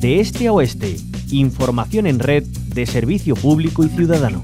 de este a oeste. Información en red de servicio público y ciudadano.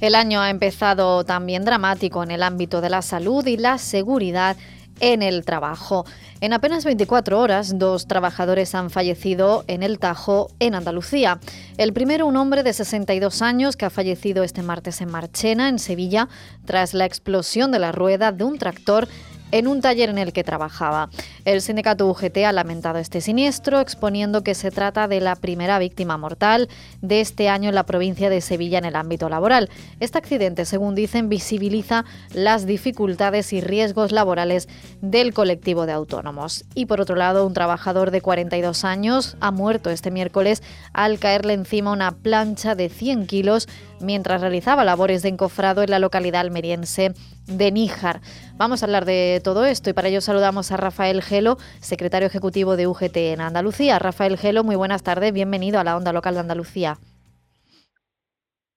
El año ha empezado también dramático en el ámbito de la salud y la seguridad en el trabajo. En apenas 24 horas, dos trabajadores han fallecido en el Tajo, en Andalucía. El primero, un hombre de 62 años que ha fallecido este martes en Marchena, en Sevilla, tras la explosión de la rueda de un tractor en un taller en el que trabajaba. El sindicato UGT ha lamentado este siniestro, exponiendo que se trata de la primera víctima mortal de este año en la provincia de Sevilla en el ámbito laboral. Este accidente, según dicen, visibiliza las dificultades y riesgos laborales del colectivo de autónomos. Y por otro lado, un trabajador de 42 años ha muerto este miércoles al caerle encima una plancha de 100 kilos mientras realizaba labores de encofrado en la localidad almeriense de Níjar. Vamos a hablar de todo esto y para ello saludamos a Rafael Gelo, secretario ejecutivo de UGT en Andalucía. Rafael Gelo, muy buenas tardes, bienvenido a la Onda Local de Andalucía.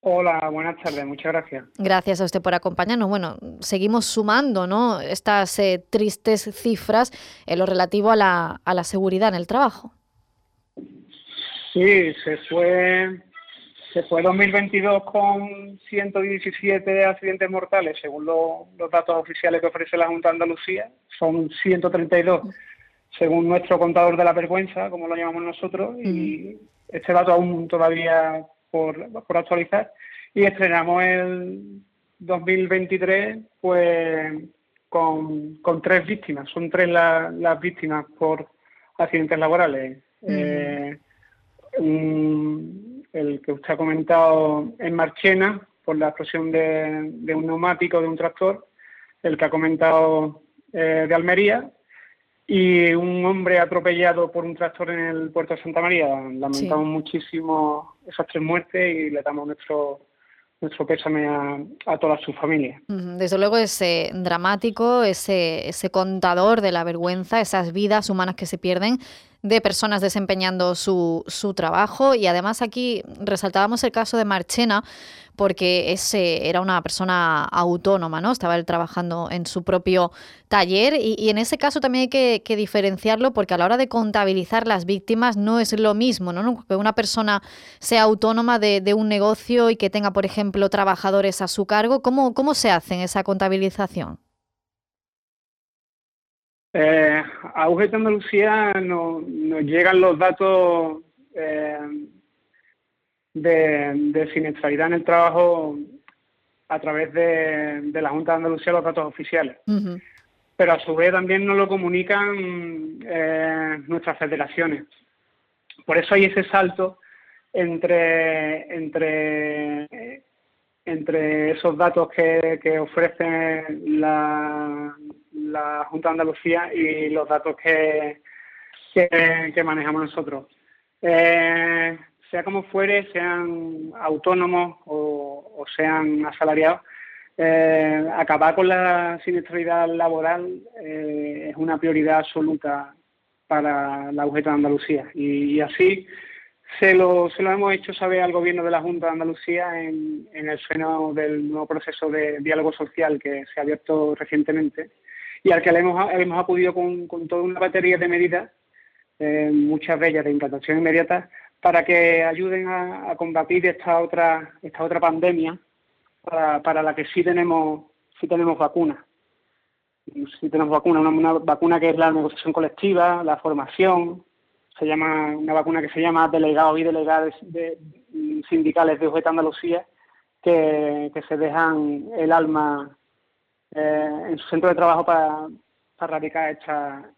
Hola, buenas tardes, muchas gracias. Gracias a usted por acompañarnos. Bueno, seguimos sumando ¿no? estas eh, tristes cifras en lo relativo a la, a la seguridad en el trabajo. Sí, se fue se fue 2022 con 117 accidentes mortales, según los datos oficiales que ofrece la Junta de Andalucía. Son 132, según nuestro contador de la vergüenza, como lo llamamos nosotros, y este dato aún todavía por, actualizar. Y estrenamos el 2023 pues con, tres víctimas. Son tres las víctimas por accidentes laborales. Eh, el que usted ha comentado en Marchena, por la explosión de, un neumático de un tractor, el que ha comentado eh, de Almería, y un hombre atropellado por un tractor en el puerto de Santa María. Lamentamos muchísimo esas tres muertes y le damos nuestro nuestro pésame a, a toda su familia. Desde luego es dramático ese, ese contador de la vergüenza, esas vidas humanas que se pierden de personas desempeñando su, su trabajo y además aquí resaltábamos el caso de Marchena porque ese era una persona autónoma, ¿no? Estaba él trabajando en su propio taller y, en ese caso también hay que, diferenciarlo porque a la hora de contabilizar las víctimas no es lo mismo, ¿no? Que una persona sea autónoma de, de un negocio y que tenga, por ejemplo, trabajadores a su cargo. ¿Cómo, cómo se hace esa contabilización? Eh, a UGT Andalucía nos, llegan los datos eh, de, siniestralidad en el trabajo a través de, la Junta de Andalucía, los datos oficiales. Pero a su vez también nos lo comunican eh, nuestras federaciones. Por eso hay ese salto entre, entre, entre esos datos que, que ofrece la, la Junta de Andalucía y los datos que, que, manejamos nosotros. Eh, sea como fuere, sean autónomos o, sean asalariados, eh, acabar con la siniestralidad laboral eh, es una prioridad absoluta para la UGT de Andalucía. Y, así se lo, se lo hemos hecho saber al Gobierno de la Junta de Andalucía en, en el seno del nuevo proceso de diálogo social que se ha abierto recientemente y al que le hemos, hemos acudido con, toda una batería de medidas, eh, muchas de ellas de implantación inmediata, para que ayuden a, combatir esta otra, esta otra pandemia para, la que sí tenemos, sí tenemos vacuna. Sí tenemos vacuna, una, vacuna que es la negociación colectiva, la formación, se llama una vacuna que se llama delegados y delegadas de, sindicales de UGT Andalucía, que, que se dejan el alma eh, en su centro de trabajo para, erradicar esta,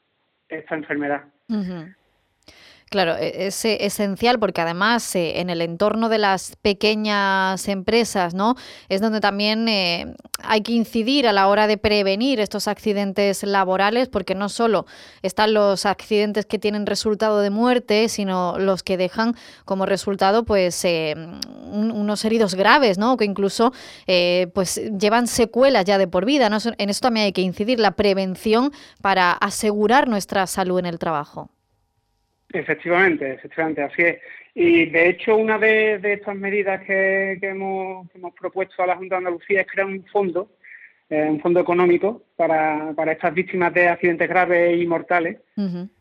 esta enfermedad. Claro, e-, es esencial porque además eh, en el entorno de las pequeñas empresas, ¿no? Es donde también eh, hay que incidir a la hora de prevenir estos accidentes laborales, porque no solo están los accidentes que tienen resultado de muerte, sino los que dejan como resultado, pues, eh, unos heridos graves, ¿no? Que incluso, pues, llevan secuelas ya de por vida. En eso también hay que incidir la prevención para asegurar nuestra salud en el trabajo. Efectivamente, efectivamente, así es. Y de hecho, una de, estas medidas que, hemos, propuesto a la Junta de Andalucía es crear un fondo, eh, un fondo económico para, estas víctimas de accidentes graves y mortales,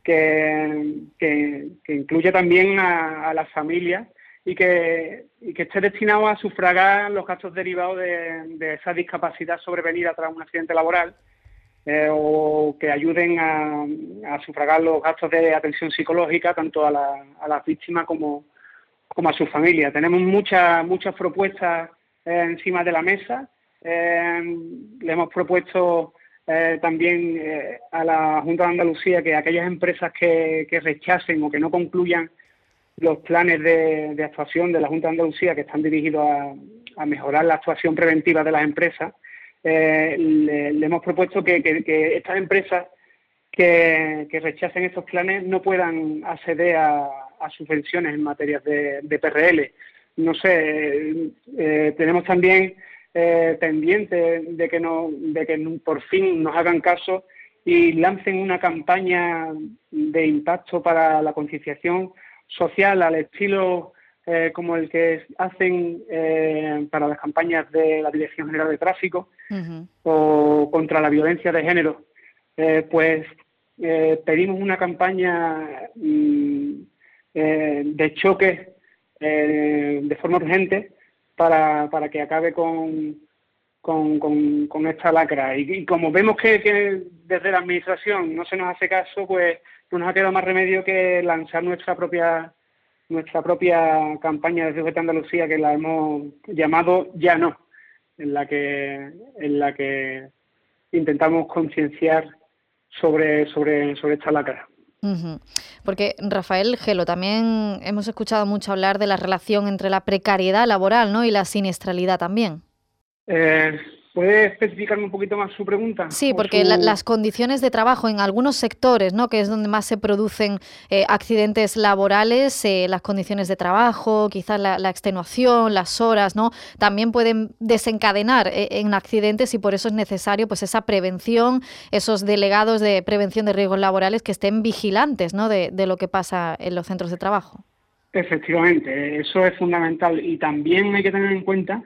que, que, incluye también a, las familias y que, que esté destinado a sufragar los gastos derivados de, de esa discapacidad sobrevenida tras un accidente laboral eh, o que ayuden a, sufragar los gastos de atención psicológica tanto a, la, a las víctimas como, a su familia. Tenemos muchas muchas propuestas eh, encima de la mesa. Eh, le hemos propuesto también a la Junta de Andalucía que aquellas empresas que, rechacen o que no concluyan los planes de, actuación de la Junta de Andalucía que están dirigidos a mejorar la actuación preventiva de las empresas, eh, le, hemos propuesto que, estas empresas que, rechacen estos planes no puedan acceder a, subvenciones en materia de, PRL. No sé, eh, tenemos también eh, pendiente de que, no, de que por fin nos hagan caso y lancen una campaña de impacto para la concienciación social al estilo eh, como el que hacen eh, para las campañas de la Dirección General de Tráfico o contra la violencia de género, eh, pues pedimos una campaña mm, de choque de forma urgente para, para que acabe con, con, con, esta lacra. Y, como vemos que, que, desde la Administración no se nos hace caso, pues no nos ha quedado más remedio que lanzar nuestra propia nuestra propia campaña de CGT Andalucía que la hemos llamado Ya no, en la que, en la que intentamos concienciar sobre, sobre, sobre esta lacra. Porque Rafael Gelo, también hemos escuchado mucho hablar de la relación entre la precariedad laboral ¿no? y la siniestralidad también. Eh, ¿Puede especificarme un poquito más su pregunta? Sí, porque las condiciones de trabajo en algunos sectores, ¿no? que es donde más se producen eh, accidentes laborales, eh, las condiciones de trabajo, quizás la, extenuación, las horas, ¿no? también pueden desencadenar eh, en accidentes y por eso es necesario pues esa prevención, esos delegados de prevención de riesgos laborales que estén vigilantes ¿no? de, de lo que pasa en los centros de trabajo. Efectivamente, eso es fundamental y también hay que tener en cuenta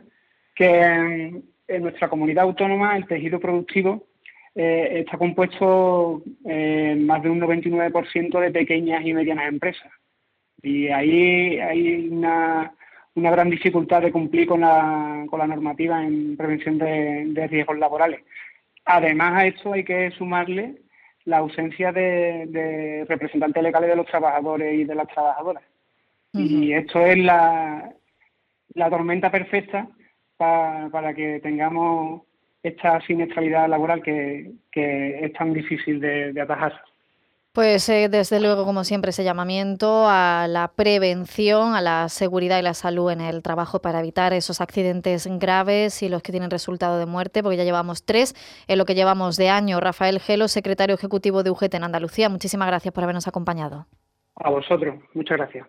que en nuestra comunidad autónoma el tejido productivo eh, está compuesto eh, más de un 99% de pequeñas y medianas empresas. Y ahí hay una, una gran dificultad de cumplir con la, con la normativa en prevención de, riesgos laborales. Además a esto hay que sumarle la ausencia de, representantes legales de los trabajadores y de las trabajadoras. Y esto es la, la tormenta perfecta para, que tengamos esta siniestralidad laboral que, es tan difícil de, atajar. Pues eh, desde luego, como siempre, ese llamamiento a la prevención, a la seguridad y la salud en el trabajo para evitar esos accidentes graves y los que tienen resultado de muerte, porque ya llevamos tres en lo que llevamos de año. Rafael Gelo, secretario ejecutivo de UGT en Andalucía, muchísimas gracias por habernos acompañado. A vosotros, muchas gracias.